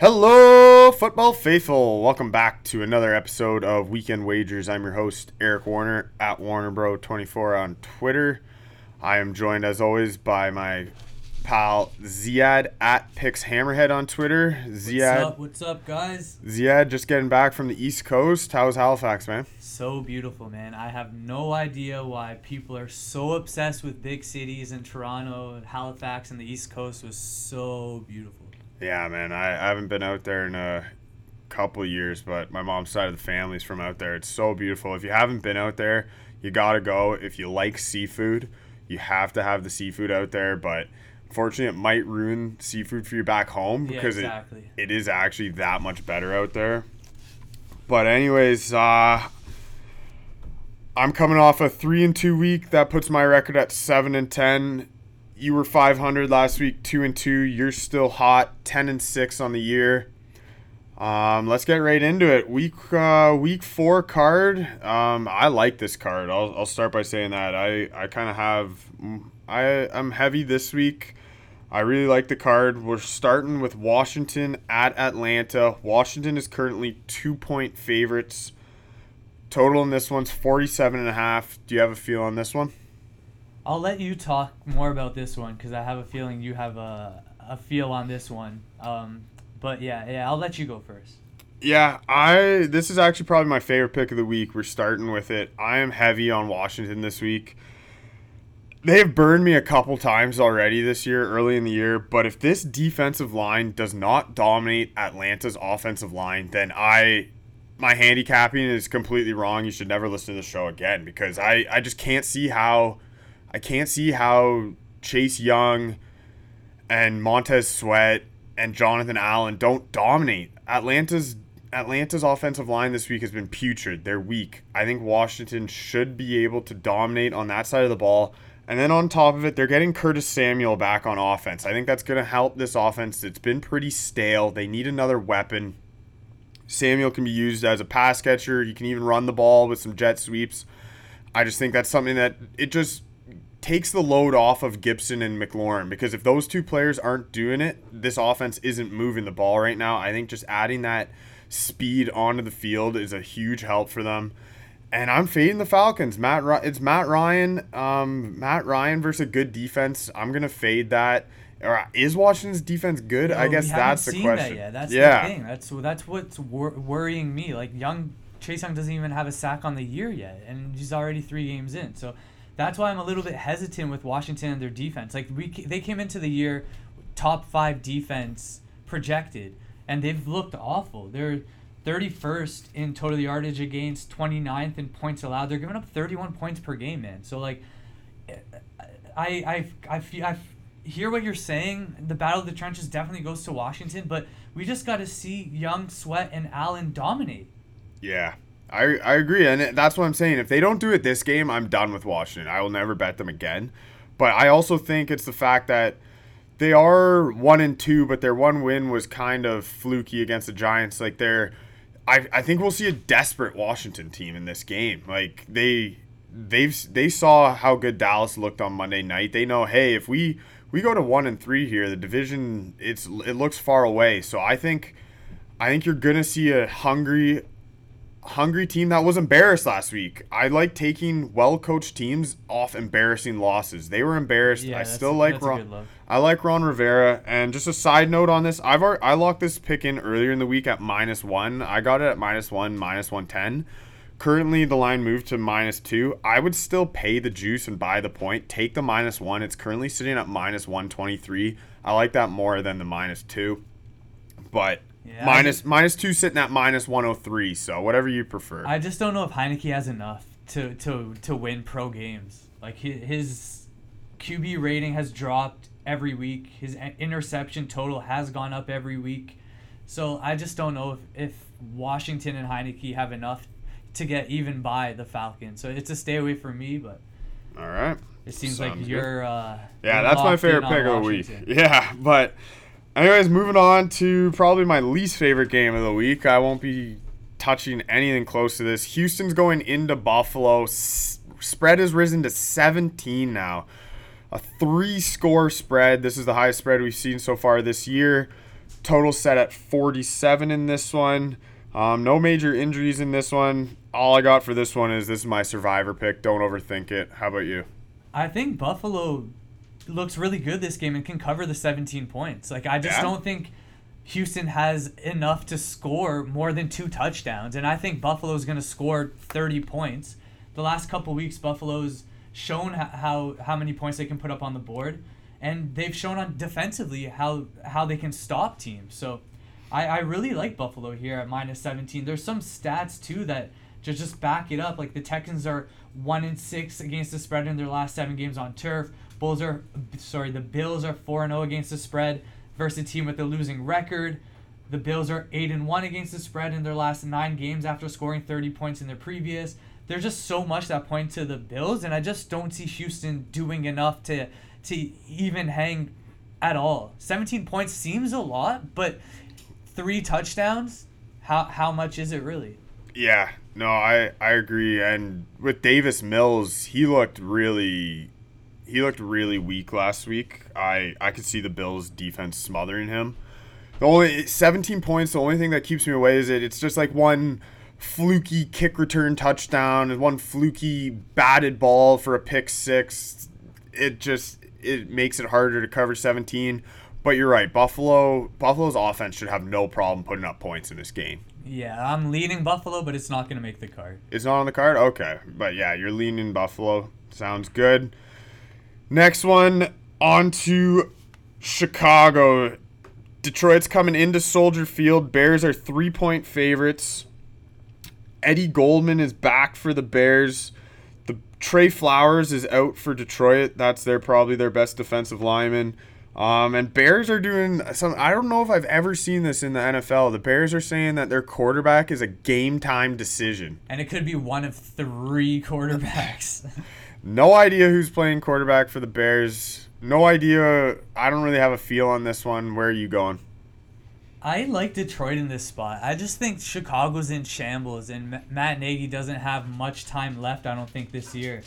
Hello, football faithful. Welcome back to another episode of Weekend Wagers. I'm your host, Eric Warner at WarnerBro24 on Twitter. I am joined, as always, by my pal Ziad at Pix Hammerhead on Twitter. Ziad, What's up? What's up, guys? Ziad, just getting back from the East Coast. How's Halifax, man? So beautiful, man. I have no idea why people are so obsessed with big cities and Toronto, and Halifax, and the East Coast was so beautiful. Yeah, man. I, I haven't been out there in a couple years, but my mom's side of the family's from out there. It's so beautiful. If you haven't been out there, you gotta go. If you like seafood, you have to have the seafood out there. But unfortunately, it might ruin seafood for you back home Yeah, because exactly. it, it is actually that much better out there. But anyways, uh, I'm coming off a three and two week. That puts my record at seven and ten. You were 500 last week, two and two. You're still hot, 10 and six on the year. Um, let's get right into it. Week uh, week four card. Um, I like this card. I'll, I'll start by saying that I, I kind of have I I'm heavy this week. I really like the card. We're starting with Washington at Atlanta. Washington is currently two point favorites. Total in this one's 47 and a half. Do you have a feel on this one? I'll let you talk more about this one because I have a feeling you have a, a feel on this one. Um, but yeah, yeah, I'll let you go first. Yeah, I this is actually probably my favorite pick of the week. We're starting with it. I am heavy on Washington this week. They've burned me a couple times already this year, early in the year, but if this defensive line does not dominate Atlanta's offensive line, then I my handicapping is completely wrong. You should never listen to the show again because I, I just can't see how I can't see how Chase Young and Montez Sweat and Jonathan Allen don't dominate. Atlanta's Atlanta's offensive line this week has been putrid. They're weak. I think Washington should be able to dominate on that side of the ball. And then on top of it, they're getting Curtis Samuel back on offense. I think that's going to help this offense. It's been pretty stale. They need another weapon. Samuel can be used as a pass catcher. You can even run the ball with some jet sweeps. I just think that's something that it just takes the load off of Gibson and McLaurin because if those two players aren't doing it, this offense isn't moving the ball right now. I think just adding that speed onto the field is a huge help for them. And I'm fading the Falcons. Matt, it's Matt Ryan. Um, Matt Ryan versus a good defense. I'm gonna fade that. Or is Washington's defense good? I guess that's the seen question. That yet. That's yeah. the thing. That's that's what's wor- worrying me. Like young Chase Young doesn't even have a sack on the year yet, and he's already three games in. So that's why I'm a little bit hesitant with Washington and their defense. Like we they came into the year top five defense projected, and they've looked awful. They're 31st in total yardage against, 29th in points allowed. They're giving up 31 points per game, man. So like, I I I feel I hear what you're saying. The battle of the trenches definitely goes to Washington, but we just got to see Young, Sweat, and Allen dominate. Yeah, I, I agree, and that's what I'm saying. If they don't do it this game, I'm done with Washington. I will never bet them again. But I also think it's the fact that they are one and two, but their one win was kind of fluky against the Giants. Like they're, I, I think we'll see a desperate Washington team in this game. Like they they've they saw how good Dallas looked on Monday night. They know, hey, if we we go to one and three here, the division it's it looks far away. So I think I think you're gonna see a hungry hungry team that was embarrassed last week. I like taking well coached teams off embarrassing losses. They were embarrassed. Yeah, I still a- like that's a good Ron. I like Ron Rivera. And just a side note on this, I've already, I locked this pick in earlier in the week at minus one. I got it at minus one, minus one ten. Currently, the line moved to minus two. I would still pay the juice and buy the point. Take the minus one. It's currently sitting at minus one twenty three. I like that more than the minus two. But Yeah, minus just- minus two sitting at minus one hundred three. So whatever you prefer. I just don't know if Heinicke has enough to to to win pro games. Like his, QB rating has dropped every week. His interception total has gone up every week. So I just don't know if, if Washington and Heinicke have enough to get even by the Falcons. So it's a stay away for me, but All right. it seems Sounds like you're uh Yeah, that's my favorite pick of the week. Yeah, but anyways, moving on to probably my least favorite game of the week. I won't be touching anything close to this. Houston's going into Buffalo. S- spread has risen to 17 now. A three score spread. This is the highest spread we've seen so far this year. Total set at 47 in this one. Um, no major injuries in this one. All I got for this one is this is my survivor pick. Don't overthink it. How about you? I think Buffalo looks really good this game and can cover the 17 points. Like I just Yeah. don't think Houston has enough to score more than two touchdowns, and I think Buffalo's going to score 30 points. The last couple weeks, Buffalo's shown how how many points they can put up on the board, and they've shown on defensively how how they can stop teams. So. I, I really like Buffalo here at minus 17. There's some stats too that just just back it up. Like the Texans are one and six against the spread in their last seven games on turf. Bulls are sorry, the Bills are four and zero against the spread versus a team with a losing record. The Bills are eight and one against the spread in their last nine games after scoring 30 points in their previous. There's just so much that point to the Bills, and I just don't see Houston doing enough to to even hang at all. 17 points seems a lot, but three touchdowns, how how much is it really? Yeah, no, I I agree. And with Davis Mills, he looked really he looked really weak last week. I I could see the Bills defense smothering him. The only 17 points, the only thing that keeps me away is it it's just like one fluky kick return touchdown and one fluky batted ball for a pick six. It just it makes it harder to cover 17. But you're right, Buffalo Buffalo's offense should have no problem putting up points in this game. Yeah, I'm leading Buffalo, but it's not going to make the card. It's not on the card? Okay. But yeah, you're leaning Buffalo. Sounds good. Next one, on to Chicago. Detroit's coming into Soldier Field. Bears are three point favorites. Eddie Goldman is back for the Bears. The Trey Flowers is out for Detroit. That's their probably their best defensive lineman. Um, and Bears are doing some. I don't know if I've ever seen this in the NFL. The Bears are saying that their quarterback is a game time decision. And it could be one of three quarterbacks. No idea who's playing quarterback for the Bears. No idea. I don't really have a feel on this one. Where are you going? I like Detroit in this spot. I just think Chicago's in shambles, and Matt Nagy doesn't have much time left. I don't think this year.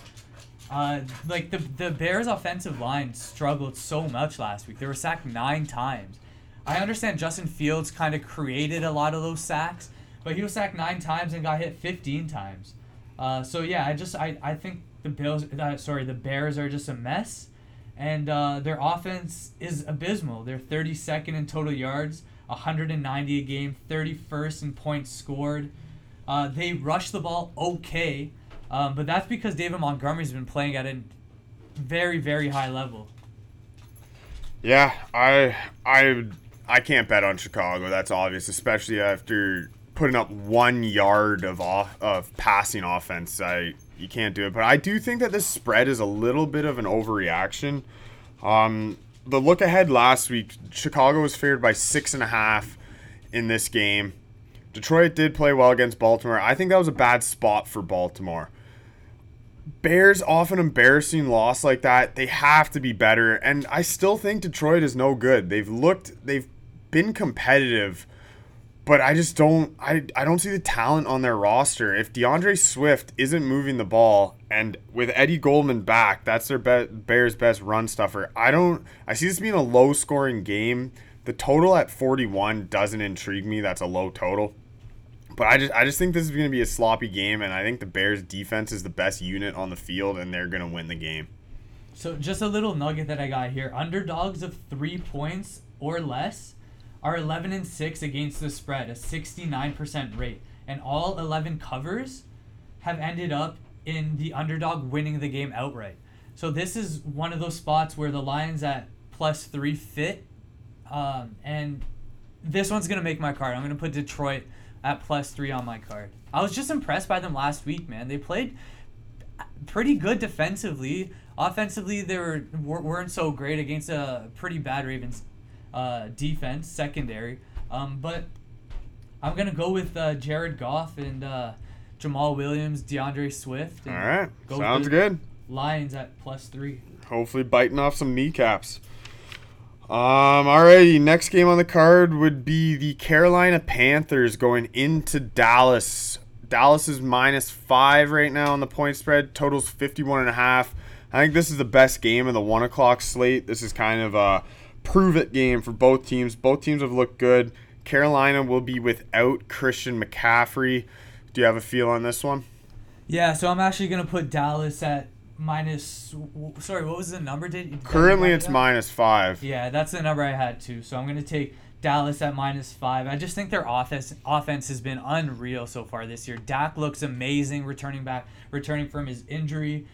Uh, like the the Bears' offensive line struggled so much last week. They were sacked nine times. I understand Justin Fields kind of created a lot of those sacks, but he was sacked nine times and got hit fifteen times. Uh, so yeah, I just I, I think the Bills, uh, sorry, the Bears are just a mess, and uh, their offense is abysmal. They're thirty second in total yards, hundred and ninety a game, thirty first in points scored. Uh, they rush the ball okay, um, but that's because David Montgomery's been playing at a very very high level. Yeah, I I I can't bet on Chicago. That's obvious, especially after putting up one yard of off of passing offense. I you can't do it. But I do think that this spread is a little bit of an overreaction. Um, the look ahead last week, Chicago was favored by six and a half in this game. Detroit did play well against Baltimore. I think that was a bad spot for Baltimore. Bears off an embarrassing loss like that, they have to be better. And I still think Detroit is no good. They've looked, they've been competitive, but I just don't, I, I don't see the talent on their roster. If D'Andre Swift isn't moving the ball, and with Eddie Goldman back, that's their be- Bears' best run stuffer. I don't, I see this being a low scoring game. The total at 41 doesn't intrigue me. That's a low total. But I just I just think this is going to be a sloppy game, and I think the Bears' defense is the best unit on the field, and they're going to win the game. So just a little nugget that I got here: underdogs of three points or less are 11 and six against the spread, a 69% rate, and all 11 covers have ended up in the underdog winning the game outright. So this is one of those spots where the lines at plus three fit, um, and this one's gonna make my card. I'm gonna put Detroit at plus three on my card. I was just impressed by them last week, man. They played pretty good defensively. Offensively, they were weren't so great against a pretty bad Ravens uh, defense secondary. Um, but I'm gonna go with uh, Jared Goff and uh, Jamaal Williams, D'Andre Swift. All and right, go sounds good. Lions at plus three. Hopefully, biting off some kneecaps. Um, alrighty, next game on the card would be the Carolina Panthers going into Dallas. Dallas is minus five right now on the point spread. Totals 51 and a half. I think this is the best game of the one o'clock slate. This is kind of a prove it game for both teams. Both teams have looked good. Carolina will be without Christian McCaffrey. Do you have a feel on this one? Yeah, so I'm actually gonna put Dallas at minus. Sorry, what was the number? Did currently it's minus five. Yeah, that's the number I had too. So I'm gonna take Dallas at minus five. I just think their offense offense has been unreal so far this year. Dak looks amazing returning back, returning from his injury.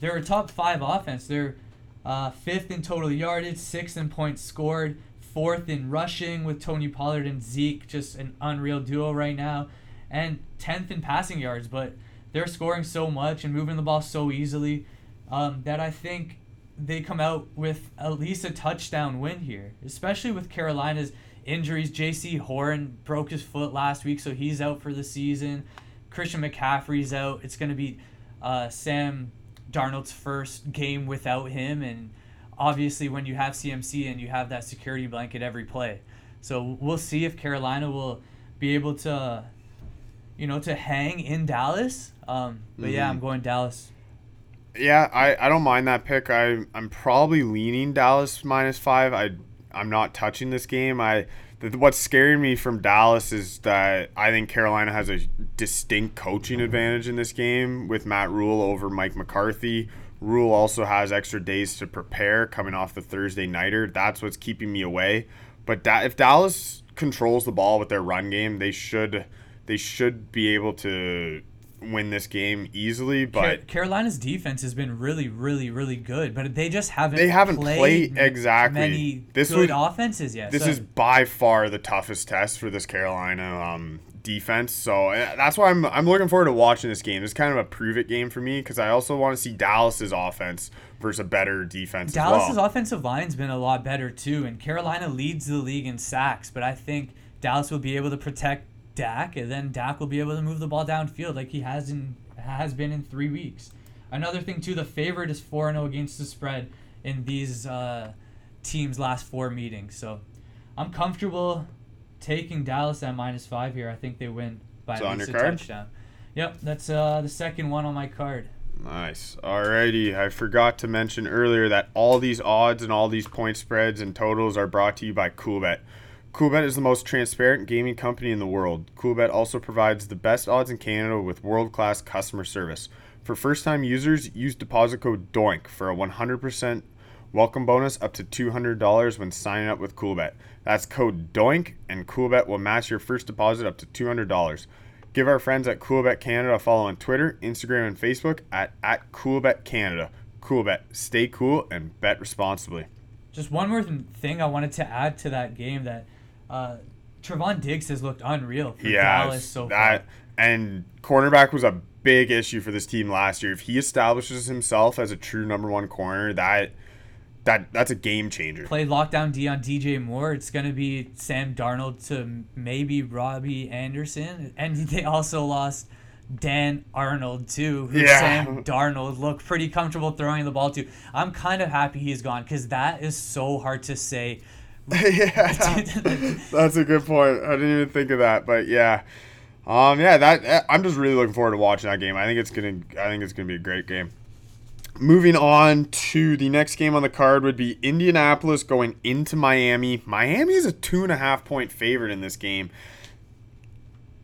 They're a top five offense. They're uh, fifth in total yardage, sixth in points scored, fourth in rushing with Tony Pollard and Zeke, just an unreal duo right now, and tenth in passing yards. But they're scoring so much and moving the ball so easily um, that I think they come out with at least a touchdown win here, especially with Carolina's injuries. Jaycee Horn broke his foot last week, so he's out for the season. Christian McCaffrey's out. It's going to be uh, Sam Darnold's first game without him, and obviously when you have CMC and you have that security blanket every play. So we'll see if Carolina will be able to, you know, to hang in Dallas. Um, but mm-hmm. yeah, I'm going Dallas. Yeah, I, I don't mind that pick. I I'm probably leaning Dallas minus five. I I'm not touching this game. I what's scaring me from Dallas is that I think Carolina has a distinct coaching advantage in this game with Matt Rhule over Mike McCarthy. Rhule also has extra days to prepare coming off the Thursday nighter. That's what's keeping me away. But if Dallas controls the ball with their run game, they should they should be able to win this game easily. But Carolina's defense has been really, really, really good, but they just haven't. They haven't played, played exactly many this good was, offenses yet. This so. is by far the toughest test for this Carolina um, defense. So uh, that's why I'm I'm looking forward to watching this game. It's kind of a prove it game for me because I also want to see Dallas's offense versus a better defense. Dallas's well. offensive line's been a lot better too, and Carolina leads the league in sacks. But I think Dallas will be able to protect Dak, and then Dak will be able to move the ball downfield like he has in has been in three weeks. Another thing too, the favorite is four zero oh against the spread in these uh, teams' last four meetings. So I'm comfortable taking Dallas at minus five here. I think they win by at least a card? touchdown. Yep, that's uh, the second one on my card. Nice. Alrighty. I forgot to mention earlier that all these odds and all these point spreads and totals are brought to you by Coolbet. Coolbet is the most transparent gaming company in the world. Coolbet also provides the best odds in Canada with world class customer service. For first time users, use deposit code DOINK for a 100% welcome bonus up to $200 when signing up with Coolbet. That's code DOINK, and Coolbet will match your first deposit up to $200. Give our friends at Coolbet Canada a follow on Twitter, Instagram, and Facebook at, at Coolbet Canada. Coolbet, stay cool and bet responsibly. Just one more thing I wanted to add to that game that uh, Trevon Diggs has looked unreal for yeah, Dallas so that, far. And cornerback was a big issue for this team last year. If he establishes himself as a true number one corner, that that that's a game changer. Play lockdown D on DJ Moore. It's gonna be Sam Darnold to maybe Robbie Anderson, and they also lost Dan Arnold too, who yeah. Sam Darnold looked pretty comfortable throwing the ball to. I'm kind of happy he's gone because that is so hard to say yeah, that's a good point. I didn't even think of that, but yeah, um, yeah, that eh, I'm just really looking forward to watching that game. I think it's gonna, I think it's gonna be a great game. Moving on to the next game on the card would be Indianapolis going into Miami. Miami is a two and a half point favorite in this game.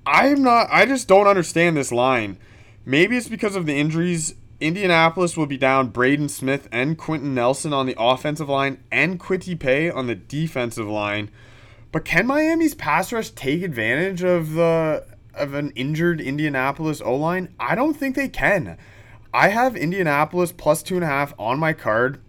I'm not. I just don't understand this line. Maybe it's because of the injuries Indianapolis will be down Braden Smith and Quenton Nelson on the offensive line and Kwity Paye on the defensive line. But can Miami's pass rush take advantage of the of an injured Indianapolis O line? I don't think they can. I have Indianapolis plus two and a half on my card.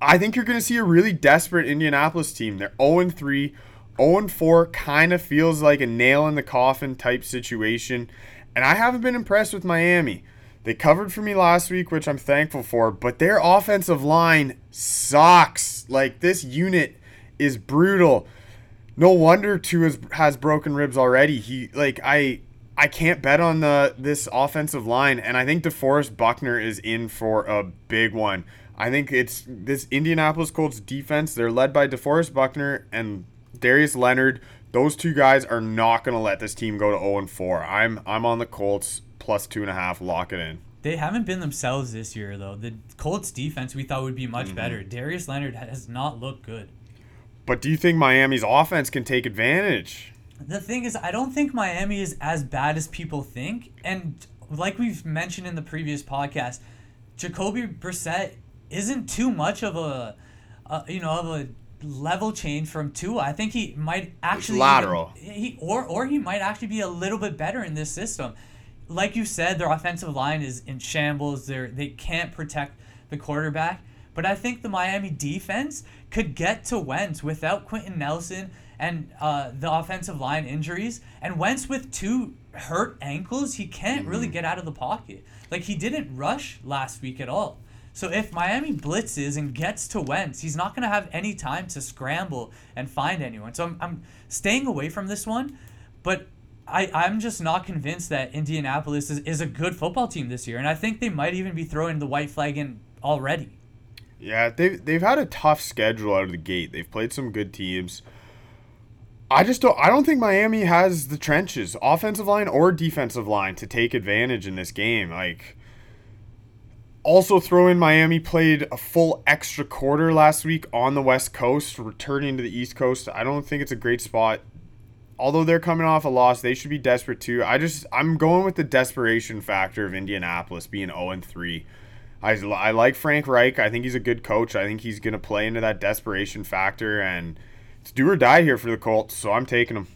I think you're going to see a really desperate Indianapolis team. They're 0 3. 0 4 kind of feels like a nail in the coffin type situation. And I haven't been impressed with Miami. They covered for me last week, which I'm thankful for, but their offensive line sucks. Like this unit is brutal. No wonder Tua has, has broken ribs already. He like I I can't bet on the this offensive line, and I think DeForest Buckner is in for a big one. I think it's this Indianapolis Colts defense. They're led by DeForest Buckner and Darius Leonard. Those two guys are not going to let this team go to 0 and 4. I'm I'm on the Colts plus two and a half. Lock it in. They haven't been themselves this year though. The Colts defense we thought would be much mm-hmm. better. Darius Leonard has not looked good. But do you think Miami's offense can take advantage? The thing is, I don't think Miami is as bad as people think. And like we've mentioned in the previous podcast, Jacoby Brissett isn't too much of a, a you know, of a level change from Tua. I think he might actually lateral. Even, he or or he might actually be a little bit better in this system. Like you said, their offensive line is in shambles. They they can't protect the quarterback. But I think the Miami defense could get to Wentz without Quenton Nelson and uh, the offensive line injuries. And Wentz with two hurt ankles, he can't mm-hmm. really get out of the pocket. Like he didn't rush last week at all. So if Miami blitzes and gets to Wentz, he's not going to have any time to scramble and find anyone. So I'm, I'm staying away from this one, but I, I'm just not convinced that Indianapolis is, is a good football team this year. And I think they might even be throwing the white flag in already. Yeah, they've, they've had a tough schedule out of the gate. They've played some good teams. I just don't. I don't think Miami has the trenches, offensive line or defensive line, to take advantage in this game. Like, also throw in Miami played a full extra quarter last week on the West Coast, returning to the East Coast. I don't think it's a great spot. Although they're coming off a loss, they should be desperate too. I just I'm going with the desperation factor of Indianapolis being 0 and 3. I, I like Frank Reich. I think he's a good coach. I think he's going to play into that desperation factor and it's do or die here for the Colts, so I'm taking them.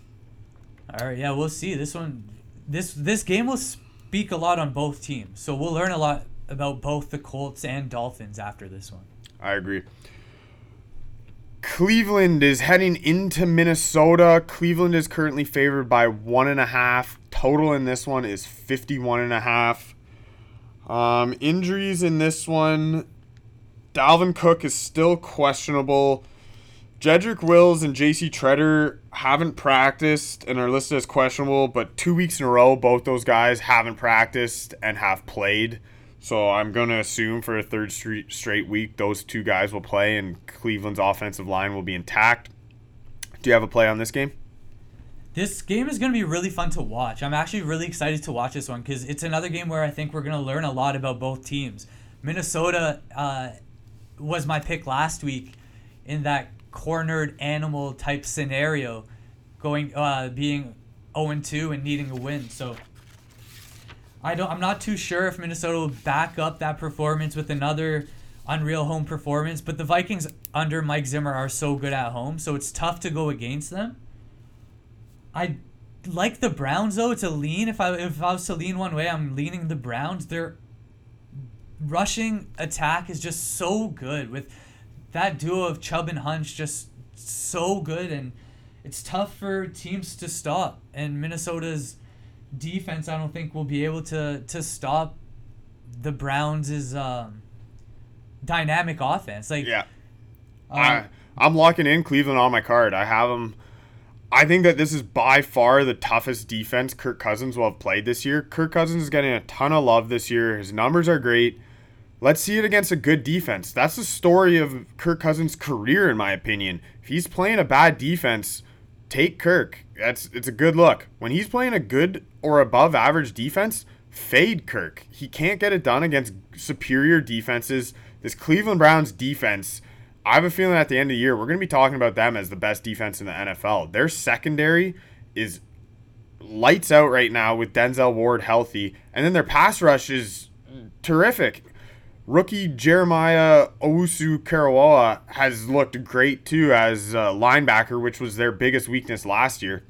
All right, yeah, we'll see. This one, this this game will speak a lot on both teams, so we'll learn a lot about both the Colts and Dolphins after this one. I agree. Cleveland is heading into Minnesota. Cleveland is currently favored by one and a half. Total in this one is 51 and a half. Um, injuries in this one. Dalvin Cook is still questionable. Jedrick Wills and JC Tretter haven't practiced and are listed as questionable, but two weeks in a row, both those guys haven't practiced and have played. So I'm going to assume for a third straight week, those two guys will play and Cleveland's offensive line will be intact. Do you have a play on this game? This game is going to be really fun to watch. I'm actually really excited to watch this one because it's another game where I think we're going to learn a lot about both teams. Minnesota uh, was my pick last week in that cornered animal type scenario, going uh, being 0 2 and needing a win. So I don't. I'm not too sure if Minnesota will back up that performance with another unreal home performance. But the Vikings under Mike Zimmer are so good at home, so it's tough to go against them. I like the Browns though. It's a lean. If I if I was to lean one way, I'm leaning the Browns. Their rushing attack is just so good with that duo of Chubb and Hunt just so good, and it's tough for teams to stop. And Minnesota's defense, I don't think will be able to to stop the Browns' um, dynamic offense. Like, yeah, um, I I'm locking in Cleveland on my card. I have them. I think that this is by far the toughest defense Kirk Cousins will have played this year. Kirk Cousins is getting a ton of love this year. His numbers are great. Let's see it against a good defense. That's the story of Kirk Cousins' career, in my opinion. If he's playing a bad defense, take Kirk. That's it's a good look. When he's playing a good or above average defense, fade Kirk. He can't get it done against superior defenses. This Cleveland Browns defense, I have a feeling at the end of the year we're going to be talking about them as the best defense in the NFL. Their secondary is lights out right now with Denzel Ward healthy, and then their pass rush is mm. terrific. Rookie Jeremiah Owusu-Koramoah has looked great too as a linebacker, which was their biggest weakness last year.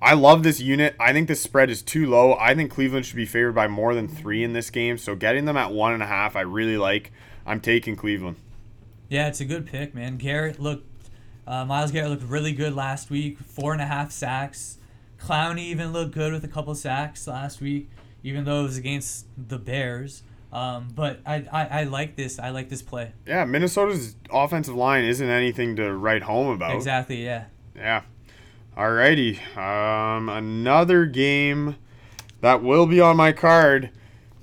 I love this unit. I think the spread is too low. I think Cleveland should be favored by more than three in this game. So getting them at one and a half, I really like. I'm taking Cleveland. Yeah, it's a good pick, man. Garrett looked, uh, Myles Garrett looked really good last week. Four and a half sacks. Clowney even looked good with a couple sacks last week, even though it was against the Bears. Um, but I, I, I like this. I like this play. Yeah, Minnesota's offensive line isn't anything to write home about. Exactly. Yeah. Yeah. Alrighty. Um, another game that will be on my card.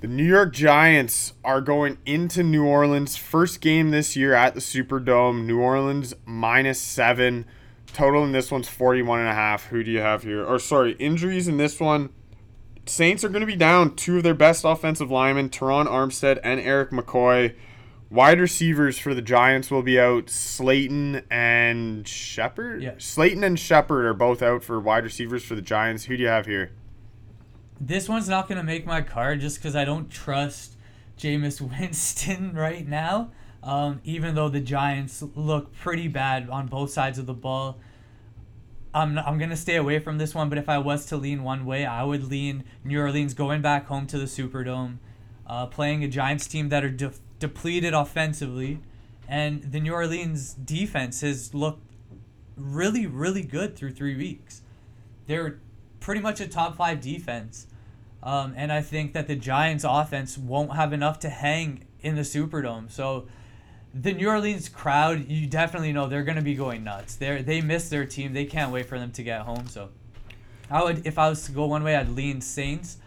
The New York Giants are going into New Orleans. First game this year at the Superdome. New Orleans minus seven. Total in this one's 41 and a half. Who do you have here? Or sorry, injuries in this one. Saints are going to be down two of their best offensive linemen, Terron Armstead and Erik McCoy. Wide receivers for the Giants will be out. Slayton and Shepard. Yeah. Slayton and Shepard are both out for wide receivers for the Giants. Who do you have here? This one's not gonna make my card just because I don't trust Jameis Winston right now. Um, even though the Giants look pretty bad on both sides of the ball. I'm, I'm going to stay away from this one, but if I was to lean one way, I would lean New Orleans going back home to the Superdome, uh, playing a Giants team that are de- depleted offensively. And the New Orleans defense has looked really, really good through three weeks. They're pretty much a top five defense. Um, and I think that the Giants offense won't have enough to hang in the Superdome. So the New Orleans crowd, you definitely know they're gonna be going nuts. They they miss their team. They can't wait for them to get home. So, I would if I was to go one way, I'd lean Saints.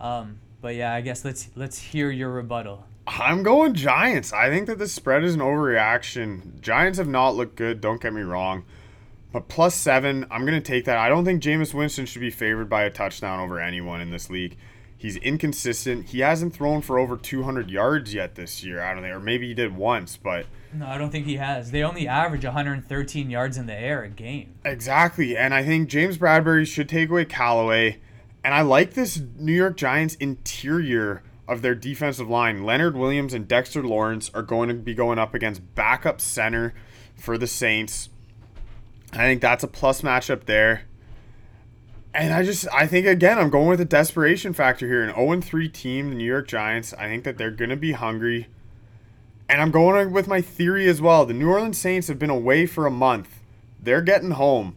Um, but yeah, I guess let's let's hear your rebuttal. I'm going Giants. I think that the spread is an overreaction. Giants have not looked good. Don't get me wrong. But plus seven, I'm going to take that. I don't think Jameis Winston should be favored by a touchdown over anyone in this league. He's inconsistent. He hasn't thrown for over 200 yards yet this year. I don't know, or maybe he did once, but No, I don't think he has. They only average 113 yards in the air a game. exactly. And I think James Bradberry should take away Callaway. And I like this New York Giants interior of their defensive line. Leonard Williams and Dexter Lawrence are going to be going up against backup center for the Saints. I think that's a plus matchup there. And I just, I think again, I'm going with the desperation factor here. An 0 3 team, the New York Giants. I think that they're to be hungry. And I'm going with my theory as well. The New Orleans Saints have been away for a month. They're getting home.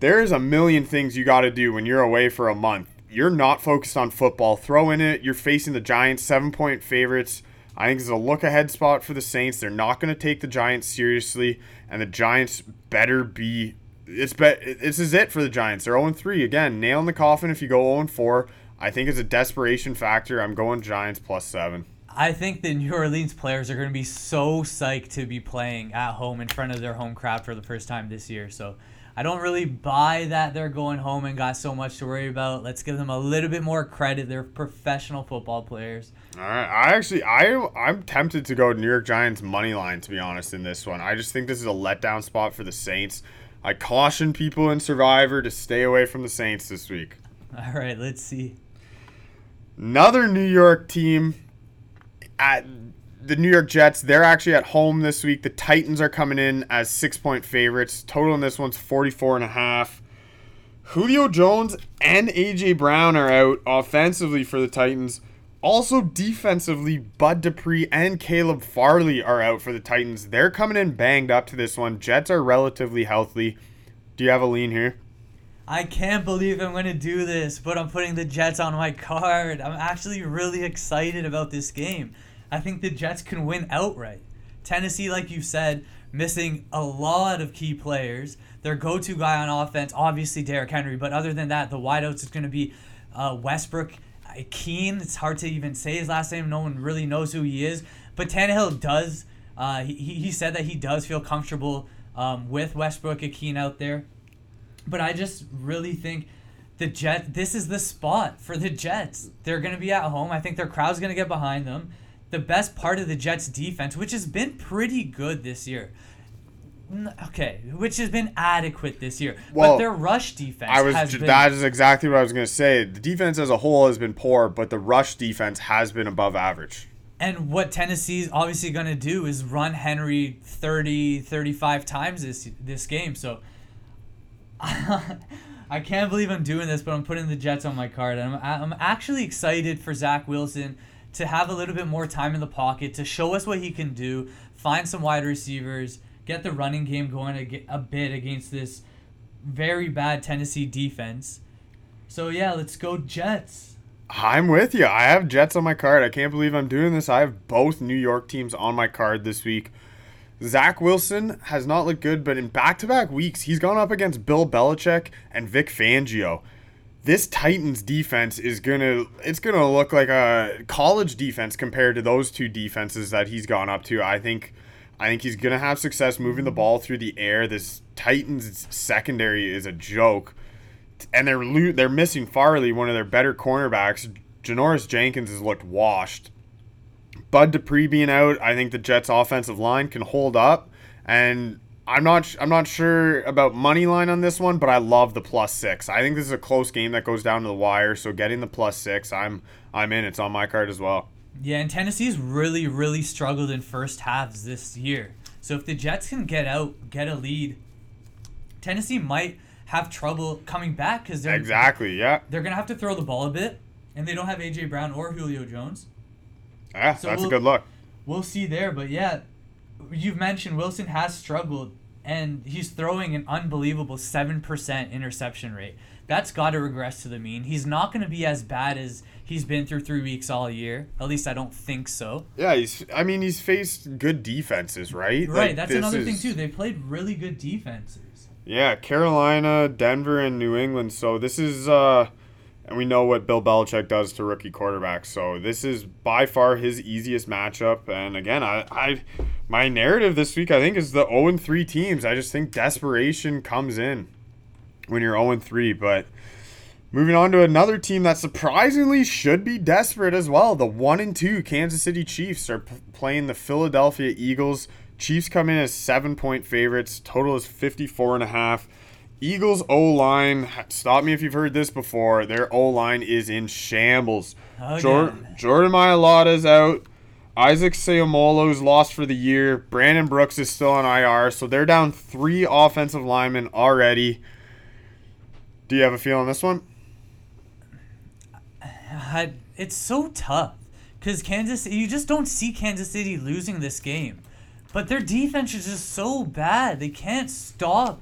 There is a million things you got to do when you're away for a month. You're not focused on football. Throw in it. You're facing the Giants, seven point favorites. I think it's a look ahead spot for the Saints. They're not going to take the Giants seriously, and the Giants better be. It's bet. This is it for the Giants. They're 0 3 again. Nail in the coffin if you go 0 4. I think it's a desperation factor. I'm going Giants plus seven. I think the New Orleans players are going to be so psyched to be playing at home in front of their home crowd for the first time this year. So I don't really buy that they're going home and got so much to worry about. Let's give them a little bit more credit. They're professional football players. All right, I actually I I'm tempted to go New York Giants money line to be honest in this one. I just think this is a letdown spot for the Saints. I caution people in Survivor to stay away from the Saints this week. All right, let's see. Another New York team at the New York Jets. They're actually at home this week. The Titans are coming in as six point favorites. Total in this one's 44 and a half. Julio Jones and AJ Brown are out offensively for the Titans. Also defensively, Bud Dupree and Caleb Farley are out for the Titans. They're coming in banged up to this one. Jets are relatively healthy. Do you have a lean here? I can't believe I'm going to do this, but I'm putting the Jets on my card. I'm actually really excited about this game. I think the Jets can win outright. Tennessee, like you said, missing a lot of key players. Their go to guy on offense, obviously Derrick Henry, but other than that, the wideouts is going to be uh, Westbrook, Keen. It's hard to even say his last name. No one really knows who he is. But Tannehill does. Uh, he, he said that he does feel comfortable um, with Westbrook, Keen out there. But I just really think the Jets, This is the spot for the Jets. They're going to be at home. I think their crowd's going to get behind them. The best part of the Jets' defense, which has been pretty good this year. Okay, which has been adequate this year, Well, but their rush defense I was ju- been that is exactly what I was going to say. The defense as a whole has been poor, but the rush defense has been above average. And what Tennessee's obviously going to do is run Henry 30, 35 times this this game. So I can't believe I'm doing this, but I'm putting the Jets on my card. And I'm, I'm actually excited for Zach Wilson to have a little bit more time in the pocket, to show us what he can do, find some wide receivers, get the running game going a, a bit against this very bad Tennessee defense. So yeah, let's go Jets. I'm with you. I have Jets on my card. I can't believe I'm doing this. I have both New York teams on my card this week. Zach Wilson has not looked good, but in back to back weeks, he's gone up against Bill Belichick and Vic Fangio. This Titans defense is gonna it's gonna look like a college defense compared to those two defenses that he's gone up to. I think I think he's gonna have success moving the ball through the air. This Titans secondary is a joke and they're lo- they're missing Farley, one of their better cornerbacks. Janoris Jenkins has looked washed. Bud Dupree being out, I think the Jets' offensive line can hold up, and I'm not I'm not sure about money line on this one, but I love the plus six. I think this is a close game that goes down to the wire, so getting the plus six, I'm I'm in. It's on my card as well. Yeah, and Tennessee's really really struggled in first halves this year. So if the Jets can get out, get a lead, Tennessee might have trouble coming back because they're exactly yeah they're gonna have to throw the ball a bit, and they don't have AJ Brown or Julio Jones. Yeah, so that's we'll, a good look. We'll see there, but yeah, you've mentioned Wilson has struggled, and he's throwing an unbelievable seven percent interception rate. That's got to regress to the mean. He's not going to be as bad as he's been through three weeks all year. At least I don't think so. Yeah, he's. I mean, he's faced good defenses, right? Right. Like, that's another is... thing too. They played really good defenses. Yeah, Carolina, Denver, and New England. So this is. uh and we know what Bill Belichick does to rookie quarterbacks. So this is by far his easiest matchup. And again, I, I my narrative this week I think is the 0 3 teams. I just think desperation comes in when you're 0 3. But moving on to another team that surprisingly should be desperate as well. The 1 and 2 Kansas City Chiefs are p- playing the Philadelphia Eagles. Chiefs come in as seven point favorites. Total is 54 and a half. Eagles O line, stop me if you've heard this before. Their O line is in shambles. Jordan, Jordan Mailata's out. Isaac Seumalo's lost for the year. Brandon Brooks is still on IR, so they're down three offensive linemen already. Do you have a feel on this one? It's so tough because Kansas. You just don't see Kansas City losing this game, but their defense is just so bad. They can't stop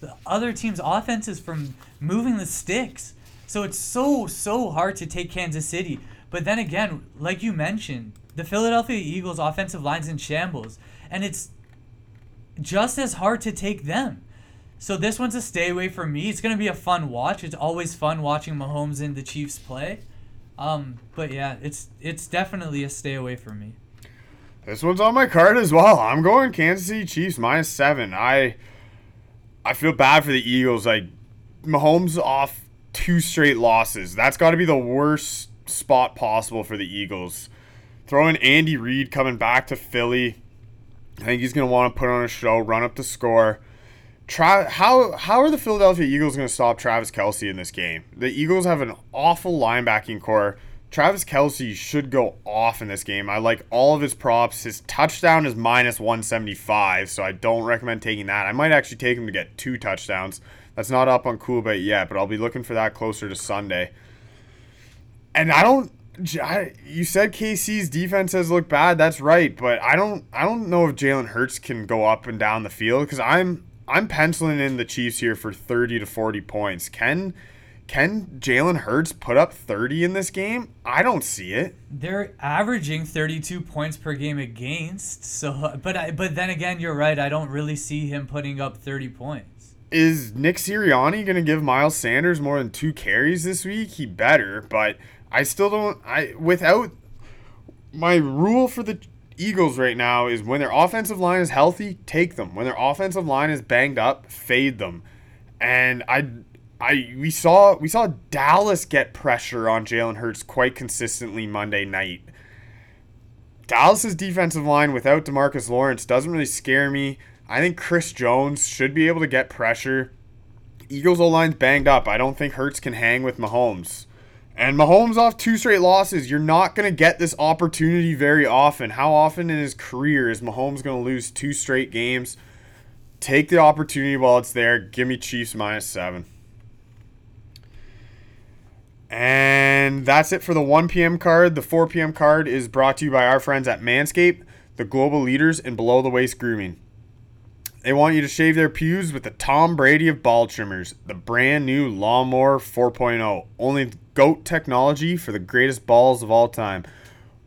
the other team's offenses from moving the sticks. So it's so so hard to take Kansas City. But then again, like you mentioned, the Philadelphia Eagles offensive line's in shambles, and it's just as hard to take them. So this one's a stay away for me. It's gonna be a fun watch. It's always fun watching Mahomes and the Chiefs play. Um, but yeah, it's it's definitely a stay away for me. This one's on my card as well. I'm going Kansas City Chiefs minus seven. I I feel bad for the Eagles. Like Mahomes off two straight losses. That's got to be the worst spot possible for the Eagles. Throwing Andy Reid coming back to Philly. I think he's going to want to put on a show, run up the score. How how are the Philadelphia Eagles going to stop Travis Kelce in this game? The Eagles have an awful linebacking core. Travis Kelce should go off in this game. I like all of his props. His touchdown is minus 175, so I don't recommend taking that. I might actually take him to get two touchdowns. That's not up on cool Coolbet yet, but I'll be looking for that closer to Sunday. And I don't. I, you said KC's defense has looked bad. That's right, but I don't. I don't know if Jalen Hurts can go up and down the field because I'm. I'm penciling in the Chiefs here for 30 to 40 points. Can can Jalen Hurts put up 30 in this game? I don't see it. They're averaging 32 points per game against. So, but I, but then again, you're right. I don't really see him putting up 30 points. Is Nick Sirianni going to give Miles Sanders more than two carries this week? He better, but I still don't. I without my rule for the Eagles right now is when their offensive line is healthy, take them. When their offensive line is banged up, fade them. And I I we saw we saw Dallas get pressure on Jalen Hurts quite consistently Monday night. Dallas's defensive line without Demarcus Lawrence doesn't really scare me. I think Chris Jones should be able to get pressure. Eagles O line's banged up. I don't think Hurts can hang with Mahomes. And Mahomes off two straight losses. You're not going to get this opportunity very often. How often in his career is Mahomes going to lose two straight games? Take the opportunity while it's there. Give me Chiefs minus seven. And that's it for the 1 p.m. card. The 4 p.m. card is brought to you by our friends at Manscaped, the global leaders in below the waist grooming. They want you to shave their pews with the Tom Brady of ball trimmers, the brand new Lawnmower 4.0. Only GOAT technology for the greatest balls of all time.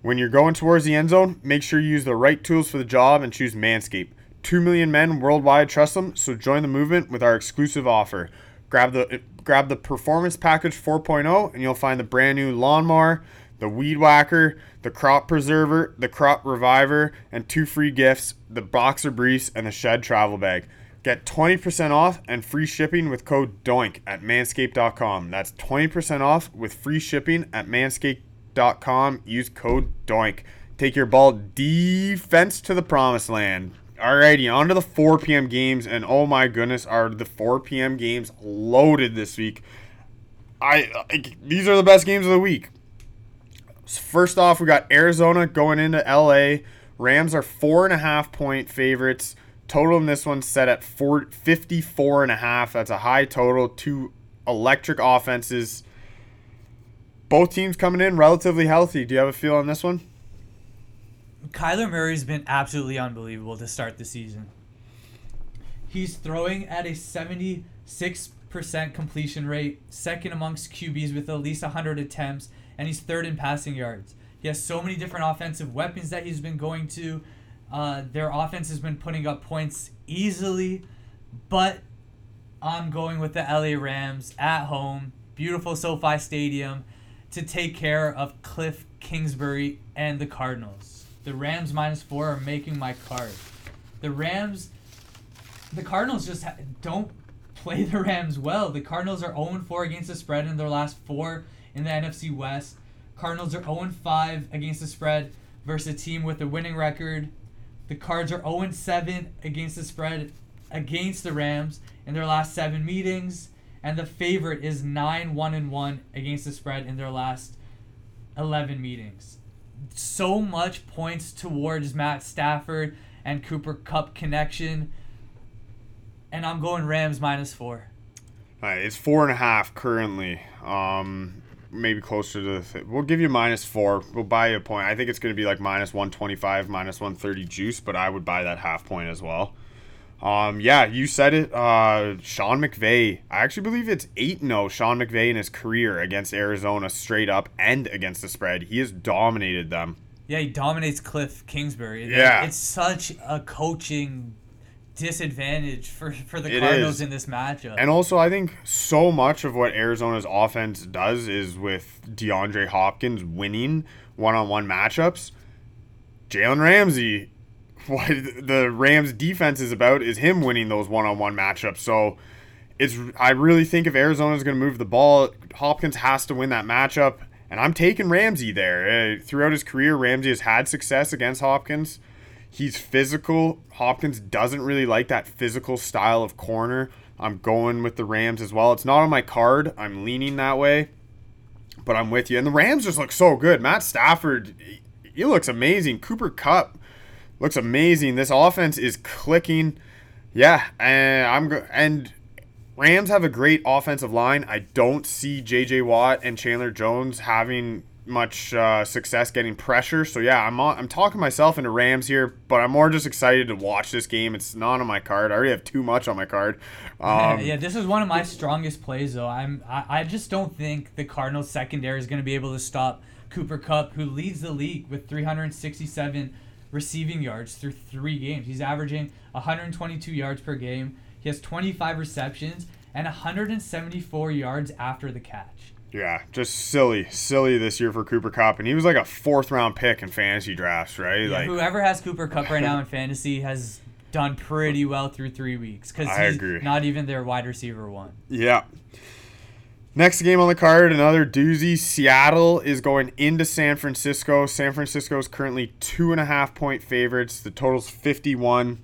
When you're going towards the end zone, make sure you use the right tools for the job and choose Manscaped. 2 million men worldwide trust them, so join the movement with our exclusive offer. Grab the grab the Performance Package 4.0 and you'll find the brand new lawnmower, the weed whacker, the crop preserver, the crop reviver, and two free gifts, the boxer briefs and the shed travel bag. Get 20% off and free shipping with code DOINK at manscaped.com. That's 20% off with free shipping at manscaped.com. Use code DOINK. take your ball defense to the promised land. Alrighty, on to the 4 p.m. games, and oh my goodness, are the 4 p.m. games loaded this week? I, I these are the best games of the week. First off, we got Arizona going into LA. Rams are four and a half point favorites. Total in this one set at four, 54 and a half. That's a high total. Two electric offenses. Both teams coming in relatively healthy. Do you have a feel on this one? Kyler Murray's been absolutely unbelievable to start the season. He's throwing at a 76% completion rate, second amongst QBs with at least 100 attempts, and he's third in passing yards. He has so many different offensive weapons that he's been going to. Uh, their offense has been putting up points easily, but I'm going with the LA Rams at home, beautiful SoFi Stadium, to take care of Cliff Kingsbury and the Cardinals. The Rams minus four are making my card. The Rams, the Cardinals just ha- don't play the Rams well. The Cardinals are 0 4 against the spread in their last four in the NFC West. Cardinals are 0 5 against the spread versus a team with a winning record. The Cards are 0 7 against the spread against the Rams in their last seven meetings. And the favorite is 9 1 1 against the spread in their last 11 meetings. So much points towards Matt Stafford and Cooper Kupp connection. And I'm going Rams minus four. All right, it's four and a half currently. Um, maybe closer to the. Th- we'll give you minus four. We'll buy you a point. I think it's going to be like minus one twenty five, minus one thirty juice, but I would buy that half point as well. Um, yeah, you said it. Uh, Sean McVay. I actually believe it's 8 0 Sean McVay in his career against Arizona straight up and against the spread. He has dominated them. Yeah, he dominates Cliff Kingsbury. Yeah. It's such a coaching disadvantage for, for the It Cardinals is. in this matchup. And also, I think so much of what Arizona's offense does is with DeAndre Hopkins winning one on one matchups. Jalen Ramsey, what the Rams defense is about is him winning those one on one matchups. So it's I really think if Arizona's going to move the ball, Hopkins has to win that matchup. And I'm taking Ramsey there. Uh, throughout his career, Ramsey has had success against Hopkins. He's physical. Hopkins doesn't really like that physical style of corner. I'm going with the Rams as well. It's not on my card. I'm leaning that way, but I'm with you. And the Rams just look so good. Matt Stafford, he- looks amazing. Cooper Kupp looks amazing. This offense is clicking. Yeah, and I'm go- and Rams have a great offensive line. I don't see J.J. Watt and Chandler Jones having much uh, success getting pressure. So yeah, I'm on, I'm talking myself into Rams here, but I'm more just excited to watch this game. It's not on my card. I already have too much on my card. Um, yeah, this is one of my strongest plays though. I'm I, I just don't think the Cardinals secondary is going to be able to stop Cooper Kupp, who leads the league with 367 receiving yards through three games. He's averaging 122 yards per game. He has 25 receptions and 174 yards after the catch. Yeah, just silly, silly this year for Cooper Kupp, and he was like a fourth round pick in fantasy drafts, right? Yeah, like, whoever has Cooper Kupp right now in fantasy has done pretty well through three weeks because he's agree. not even their wide receiver one. yeah. Next game on the card, another doozy. Seattle is going into San Francisco. San Francisco is currently two and a half point favorites. The total's 51.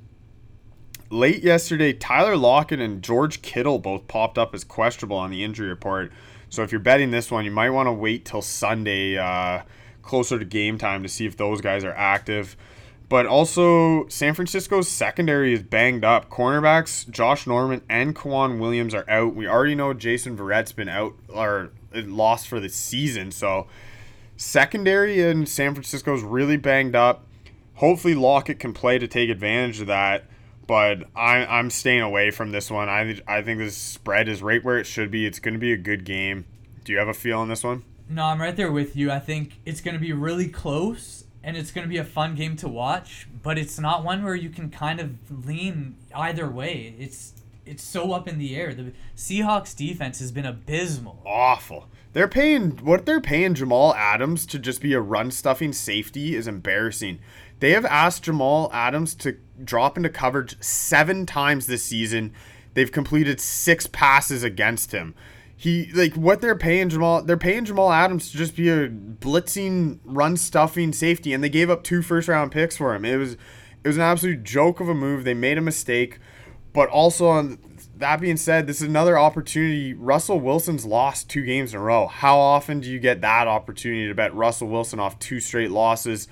Late yesterday, Tyler Lockett and George Kittle both popped up as questionable on the injury report. So if you're betting this one, you might want to wait till Sunday, uh, closer to game time, to see if those guys are active. But also, San Francisco's secondary is banged up. Cornerbacks Josh Norman and K'Waun Williams are out. We already know Jason Verrett's been out or lost for the season. So, secondary in San Francisco is really banged up. Hopefully, Lockett can play to take advantage of that. But I, I'm staying away from this one. I, I think this spread is right where it should be. It's going to be a good game. Do you have a feel on this one? No, I'm right there with you. I think it's going to be really close and it's going to be a fun game to watch, but it's not one where you can kind of lean either way. It's it's so up in the air. The Seahawks defense has been abysmal. awful. They're paying what they're paying Jamal Adams to just be a run stuffing safety is embarrassing. They have asked Jamal Adams to drop into coverage seven times this season. They've completed six passes against him. he like what they're paying Jamal. They're paying Jamal Adams to just be a blitzing, run stuffing safety, and they gave up two first round picks for him. It was it was an absolute joke of a move. They made a mistake, but also on that being said, this is another opportunity. Russell Wilson's lost two games in a row. How often do you get that opportunity to bet Russell Wilson off two straight losses?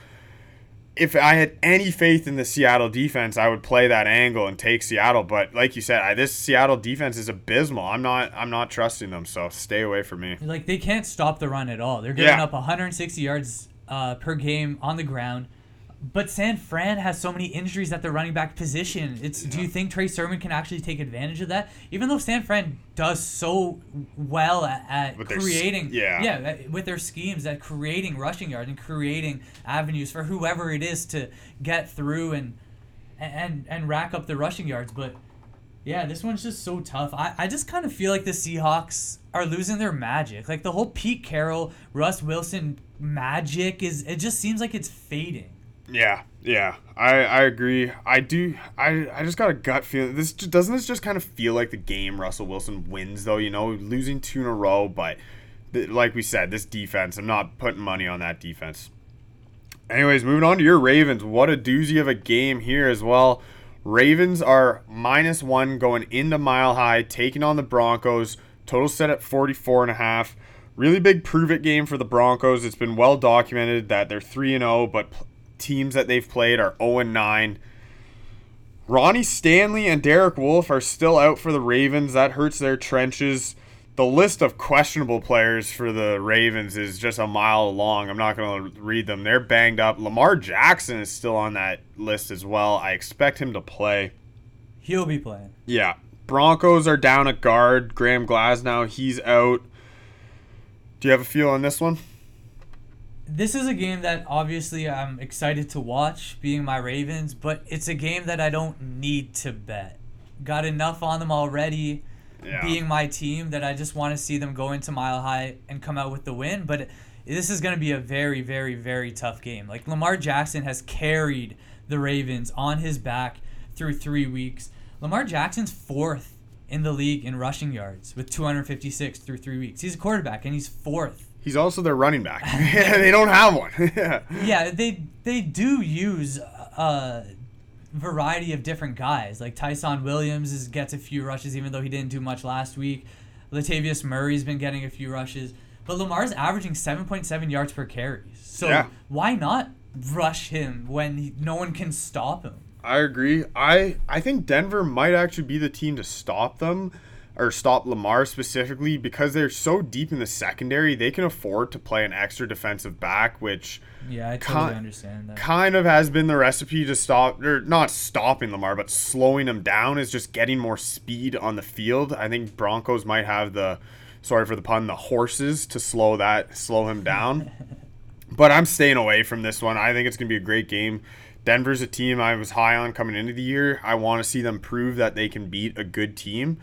If I had any faith in the Seattle defense, I would play that angle and take Seattle. But like you said, I, this Seattle defense is abysmal. I'm not. I'm not trusting them. So stay away from me. Like they can't stop the run at all. They're giving Yeah. up 160 yards uh, per game on the ground. But San Fran has so many injuries at the running back position. It's do you think Trey Sermon can actually take advantage of that? Even though San Fran does so well at, at With their creating, yeah. yeah, with their schemes at creating rushing yards and creating avenues for whoever it is to get through and and and rack up the rushing yards. But yeah, this one's just so tough. I, I just kind of feel like the Seahawks are losing their magic. Like the whole Pete Carroll, Russ Wilson magic is it just seems like it's fading. Yeah, yeah, I, I agree. I do. I, I just got a gut feeling. This doesn't this just kind of feel like the game Russell Wilson wins though. You know, losing two in a row, but th- like we said, this defense. I'm not putting money on that defense. Anyways, moving on to your Ravens. What a doozy of a game here as well. Ravens are minus one going into Mile High, taking on the Broncos. Total set at 44 and a half. Really big prove it game for the Broncos. It's been well documented that they're 3 and 0, but teams that they've played are 0 and 9. Ronnie Stanley and Derek Wolfe are still out for the Ravens. That hurts their trenches. The list of questionable players for the Ravens is just a mile long. I'm not going to read them. They're banged up. Lamar Jackson is still on that list as well. I expect him to play. He'll be playing. Yeah. Broncos are down at guard. Graham Glasgow, he's out. Do you have a feel on this one? This is a game that obviously I'm excited to watch, being my Ravens, but it's a game that I don't need to bet. Got enough on them already. Yeah. being my team that I just want to see them go into Mile High and come out with the win. But this is going to be a very, very, very tough game. Like Lamar Jackson has carried the Ravens on his back through three weeks. Lamar Jackson's fourth in the league in rushing yards with 256 through three weeks. He's a quarterback and he's fourth. He's also their running back. they don't have one. Yeah, they they do use a variety of different guys. Like Ty'Son Williams is, gets a few rushes, even though he didn't do much last week. Latavius Murray's been getting a few rushes, but Lamar's averaging 7.7 yards per carry. So Yeah. why not rush him when he, no one can stop him? I agree. I I think Denver might actually be the team to stop them or stop Lamar specifically because they're so deep in the secondary, they can afford to play an extra defensive back, which Yeah, I totally Ki- understand that. kind of has been the recipe to stop or not stopping Lamar, but slowing him down is just getting more speed on the field. I think Broncos might have the sorry for the pun, the horses to slow that slow him down. but I'm staying away from this one. I think it's going to be a great game. Denver's a team I was high on coming into the year. I want to see them prove that they can beat a good team.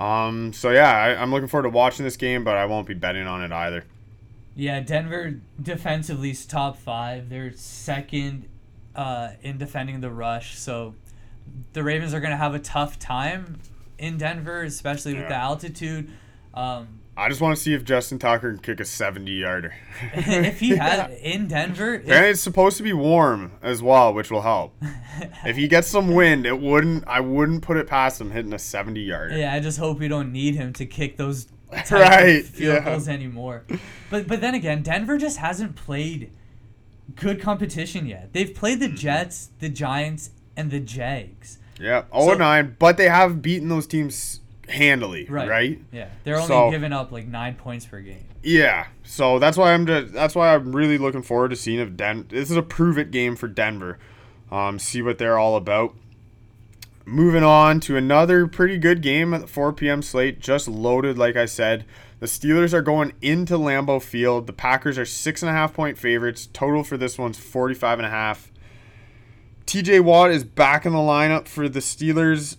Um, so yeah, I, I'm looking forward to watching this game, but I won't be betting on it either. Yeah, Denver defensively is top five. They're second uh, in defending the rush. So the Ravens are going to have a tough time in Denver, especially with the altitude. Um, I just want to see if Justin Tucker can kick a 70 yarder. if he had in Denver, if- And it's supposed to be warm as well, which will help. if he gets some wind, it wouldn't. I wouldn't put it past him hitting a 70 yarder. yeah, I just hope we don't need him to kick those Right, field yeah. goals anymore. But but then again, Denver just hasn't played good competition yet. They've played the. Jets, the Giants, and the Jags. Yeah, 0 So- 9, but they have beaten those teams handily, Right. right? Yeah, they're only So- giving up like nine points per game. Yeah. So that's why I'm just, that's why I'm really looking forward to seeing if Den. This is a prove it game for Denver. Um, see what they're all about. Moving on to another pretty good game at the 4 p.m. slate, just loaded, like I said. The Steelers are going into Lambeau Field. The Packers are six and a half point favorites. Total for this one's 45 and a half. TJ Watt is back in the lineup for the Steelers.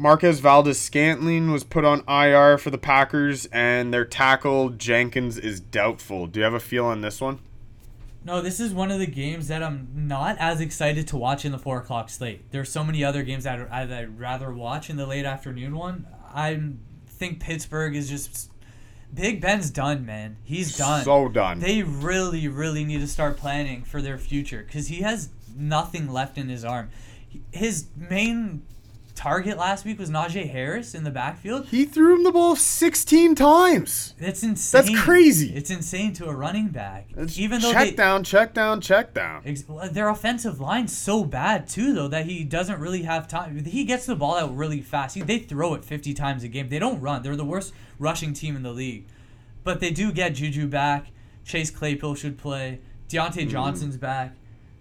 Marquez Valdes-Scantling was put on IR for the Packers, and their tackle Jenkins is doubtful. Do you have a feel on this one? No, this is one of the games that I'm not as excited to watch in the four o'clock slate. There's so many other games that I'd, I'd rather watch in the late afternoon one. I think Pittsburgh is just Big Ben's done, man. He's done. So done. They really, really need to start planning for their future because he has nothing left in his arm. His main target last week was Najee Harris in the backfield. he threw him the ball 16 times. That's insane. That's crazy. It's insane to a running back. It's Even though check they, down, check down, check down. Ex- Their offensive line's so bad too, though, that he doesn't really have time. He gets the ball out really fast. He, they throw it 50 times a game. They don't run. They're the worst rushing team in the league. But they do get Juju back. Chase Claypool should play. Diontae Mm. Johnson's back.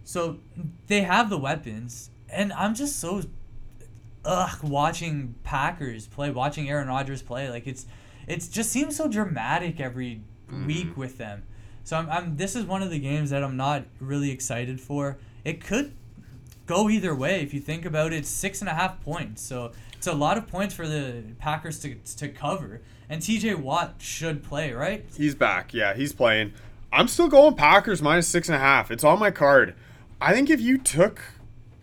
So they have the weapons. And I'm just so ugh watching Packers play, watching Aaron Rodgers play. Like it's it's just seems so dramatic every mm-hmm. week with them. So I'm, I'm this is one of the games that I'm not really excited for. It could go either way if you think about it. Six and a half points, so it's a lot of points for the Packers to to cover. And T.J. Watt should play, right? He's back. Yeah, he's playing. I'm still going Packers minus six and a half. It's on my card. I think if you took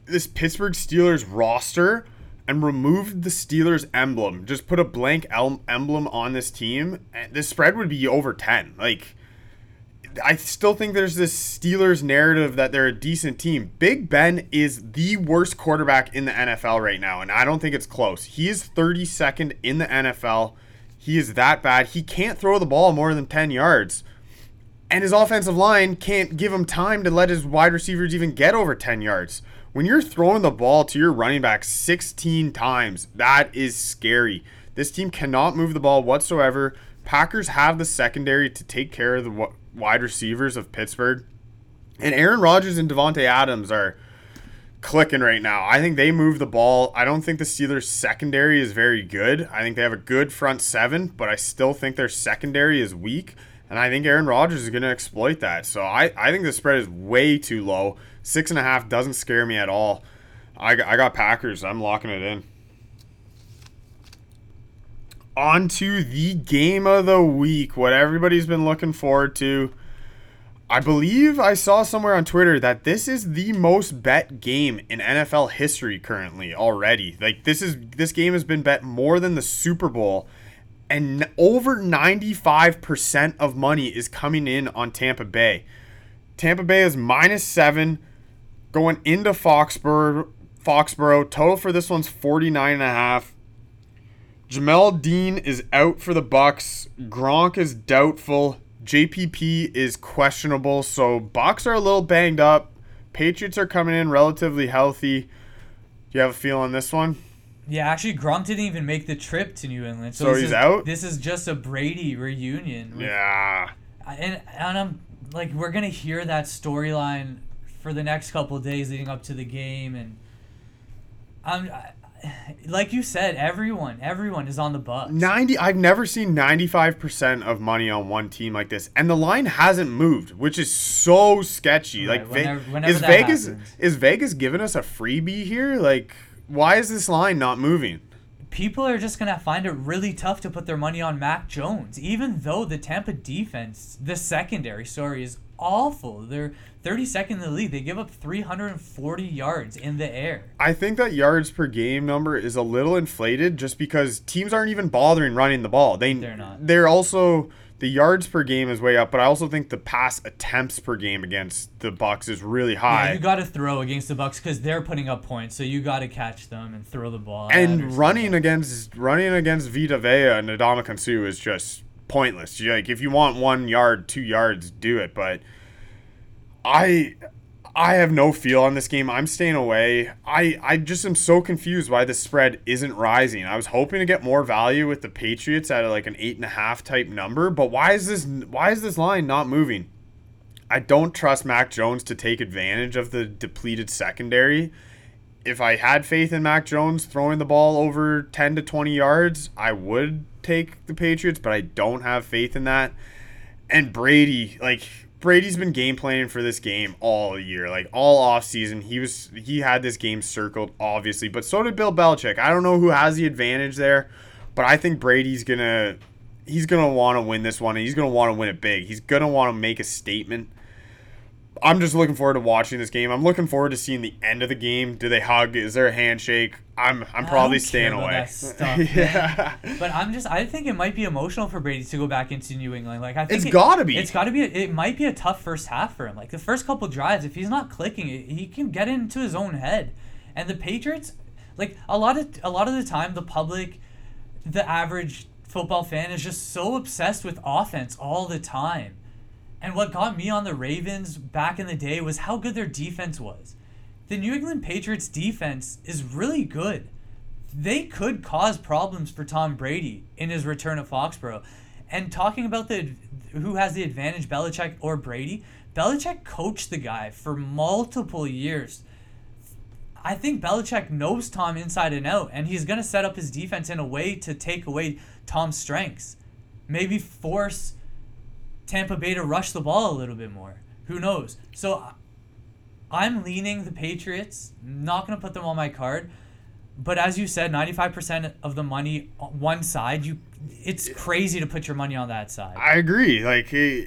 this Pittsburgh Steelers roster and removed the Steelers emblem, just put a blank el- emblem on this team, and the spread would be over 10. Like, I still think there's this Steelers narrative that they're a decent team. Big Ben is the worst quarterback in the NFL right now, and I don't think it's close. He is 32nd in the NFL. He is that bad. He can't throw the ball more than 10 yards. And his offensive line can't give him time to let his wide receivers even get over 10 yards. When you're throwing the ball to your running back 16 times, that is scary. This team cannot move the ball whatsoever. Packers have the secondary to take care of the wide receivers of Pittsburgh. And Aaron Rodgers and Davante Adams are clicking right now. I think they move the ball. I don't think the Steelers' secondary is very good. I think they have a good front seven, but I still think their secondary is weak. And I think Aaron Rodgers is going to exploit that. So I, I think the spread is way too low. Six and a half doesn't scare me at all. I, I got Packers. I'm locking it in. On to the game of the week. What everybody's been looking forward to. I believe I saw somewhere on Twitter that this is the most bet game in NFL history currently already. Like this is this game has been bet more than the Super Bowl and over 95% of money is coming in on Tampa Bay. Tampa Bay is minus 7 going into Foxborough Foxborough. Total for this one's 49 and a half. Jamel Dean is out for the Bucks. Gronk is doubtful. JPP is questionable, so Bucks are a little banged up. Patriots are coming in relatively healthy. Do you have a feel on this one? Yeah, actually, Gronk didn't even make the trip to New England, so, So this he's is, out? This is just a Brady reunion. with- Yeah. and and I'm like, we're gonna hear that storyline for the next couple of days leading up to the game, and I'm I, like you said, everyone, everyone is on the Bucks. 90 I've never seen 95% of money on one team like this and the line hasn't moved which is so sketchy Right, like whenever- whenever is Vegas happens. is Vegas giving us a freebie here like why is this line not moving People are just gonna find it really tough to put their money on Mac Jones, even though the Tampa defense, the secondary, sorry, is awful. They're 32nd in the league. They give up 340 yards in the air. I think that yards per game number is a little inflated just because teams aren't even bothering running the ball they They're not. they're also the yards per game is way up but I also think the pass attempts per game against the Bucks is really high Yeah, you got to throw against the Bucks because they're putting up points, so you got to catch them and throw the ball. And running against running against Vita Vea and Adama Suh is just pointless. Like if you want one yard, two yards, do it. But I I have no feel on this game. I'm staying away. I I just am so confused why the spread isn't rising. I was hoping to get more value with the Patriots at like an eight and a half type number, but why is this why is this line not moving? I don't trust Mac Jones to take advantage of the depleted secondary if I had faith in Mac Jones throwing the ball over 10 to 20 yards, I would take the Patriots, but I don't have faith in that. And Brady, like Brady's been game planning for this game all year, like all off season. He was he had this game circled obviously, but so did Bill Belichick. I don't know who has the advantage there, but I think Brady's to he's to want to win this one and he's to want to win it big. He's to want to make a statement. I'm just looking forward to watching this game. I'm looking forward to seeing the end of the game. Do they hug? Is there a handshake? I'm I'm probably staying away. stuff, yeah. But I'm just I think it might be emotional for Brady to go back into New England. Like I think It's it- gotta be. It's got to be. It might be a tough first half for him. Like the first couple drives, if he's not clicking, he can get into his own head. And the Patriots, like a lot of a lot of the time, the public, the average football fan is just so obsessed with offense all the time. And what got me on the Ravens back in the day was how good their defense was. The New England Patriots defense is really good. They could cause problems for Tom Brady in his return to Foxborough. And talking about the who has the advantage, Belichick or Brady, Belichick coached the guy for multiple years. I think Belichick knows Tom inside and out, and he's going to set up his defense in a way to take away Tom's strengths. Maybe force Tampa Bay to rush the ball a little bit more. Who knows? So I'm leaning the Patriots. Not going to put them on my card. But as you said, 95% of the money on one side, you it's crazy to put your money on that side. I agree. Like eh,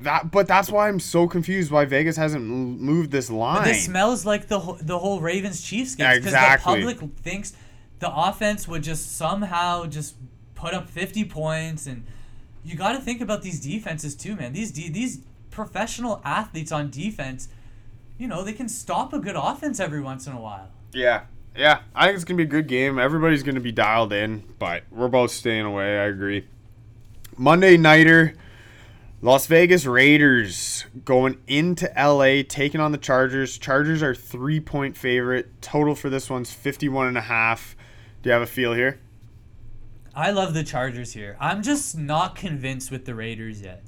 that, but that's why I'm so confused why Vegas hasn't moved this line. But this smells like the whole- the whole Ravens Chiefs game because Exactly. the public thinks the offense would just somehow just put up 50 points and you got to think about these defenses too, man. These de- these professional athletes on defense, you know, they can stop a good offense every once in a while. yeah, yeah. I think it's gonna be a good game. Everybody's gonna be dialed in, but we're both staying away. I agree. Monday nighter, Las Vegas Raiders going into LA, taking on the Chargers. Chargers are three point favorite. Total for this one's 51 and a half. Do you have a feel here? I love the Chargers here. I'm just not convinced with the Raiders yet.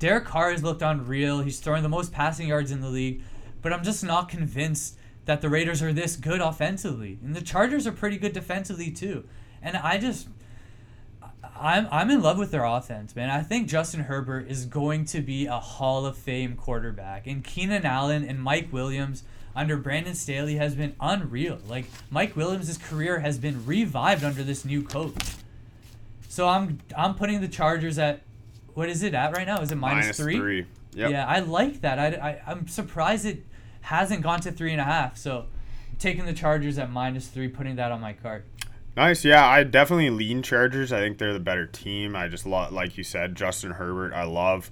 Derek Carr has looked unreal. He's throwing the most passing yards in the league, but I'm just not convinced that the Raiders are this good offensively. And the Chargers are pretty good defensively too. And I just I'm I'm in love with their offense, man. I think Justin Herbert is going to be a Hall of Fame quarterback. And Keenan Allen and Mike Williams under Brandon Staley has been unreal. Like Mike Williams' career has been revived under this new coach. So I'm I'm putting the Chargers at what is it at right now? Is it minus Minus three? three. Yep. Yeah, I like that. I, I I'm surprised it hasn't gone to three and a half. So I'm taking the Chargers at minus three, putting that on my card. Nice, yeah. I definitely lean Chargers. I think they're the better team. I just love, like you said, Justin Herbert. I love.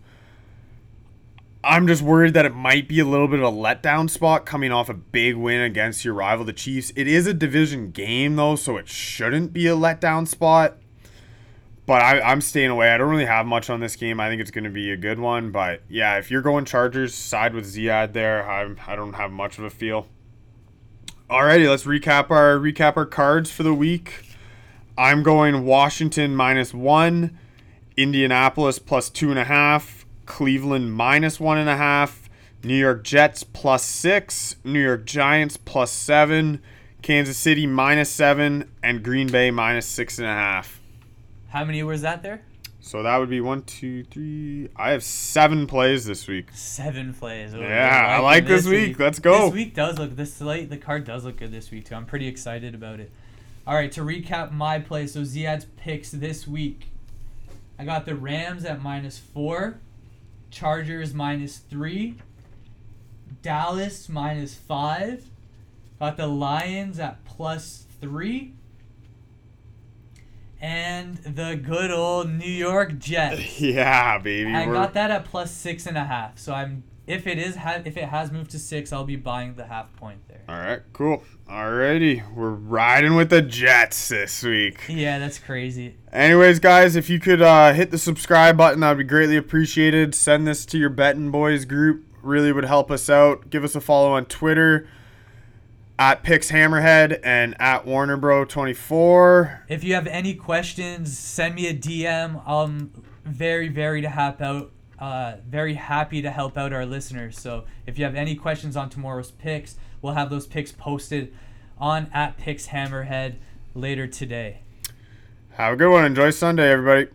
I'm just worried that it might be a little bit of a letdown spot coming off a big win against your rival, the Chiefs. It is a division game though, so it shouldn't be a letdown spot. But I, I'm staying away. I don't really have much on this game. I think it's going to be a good one. But yeah, if you're going Chargers, side with Ziad there. I, I don't have much of a feel. Alrighty, let's recap our recap our cards for the week. I'm going Washington minus one, Indianapolis plus two and a half, Cleveland minus one and a half, New York Jets plus six, New York Giants plus seven, Kansas City minus seven, and Green Bay minus six and a half. How many was that there? So that would be one, two, three. I have seven plays this week. Seven plays. Oh, Yeah, I like this week. Let's go. This week does look this slate. The card does look good this week too. I'm pretty excited about it. All right, to recap my plays. So Ziad's picks this week. I got the Rams at minus four, Chargers minus three, Dallas minus five. Got the Lions at plus three. And the good old New York Jets. Yeah, baby. I we're- got that at plus six and a half. So I'm if it is ha- if it has moved to six, I'll be buying the half point there. All right, cool. Alrighty, we're riding with the Jets this week. Yeah, that's crazy. Anyways, guys, if you could uh, hit the subscribe button, that would be greatly appreciated. Send this to your betting boys group. Really would help us out. Give us a follow on Twitter at Picks Hammerhead and at Warner WarnerBro24. If you have any questions, send me a DM. I'm very very to help out. Uh, very happy to help out our listeners. So if you have any questions on tomorrow's picks, we'll have those picks posted on at Picks Hammerhead later today. Have a good one. Enjoy Sunday, everybody.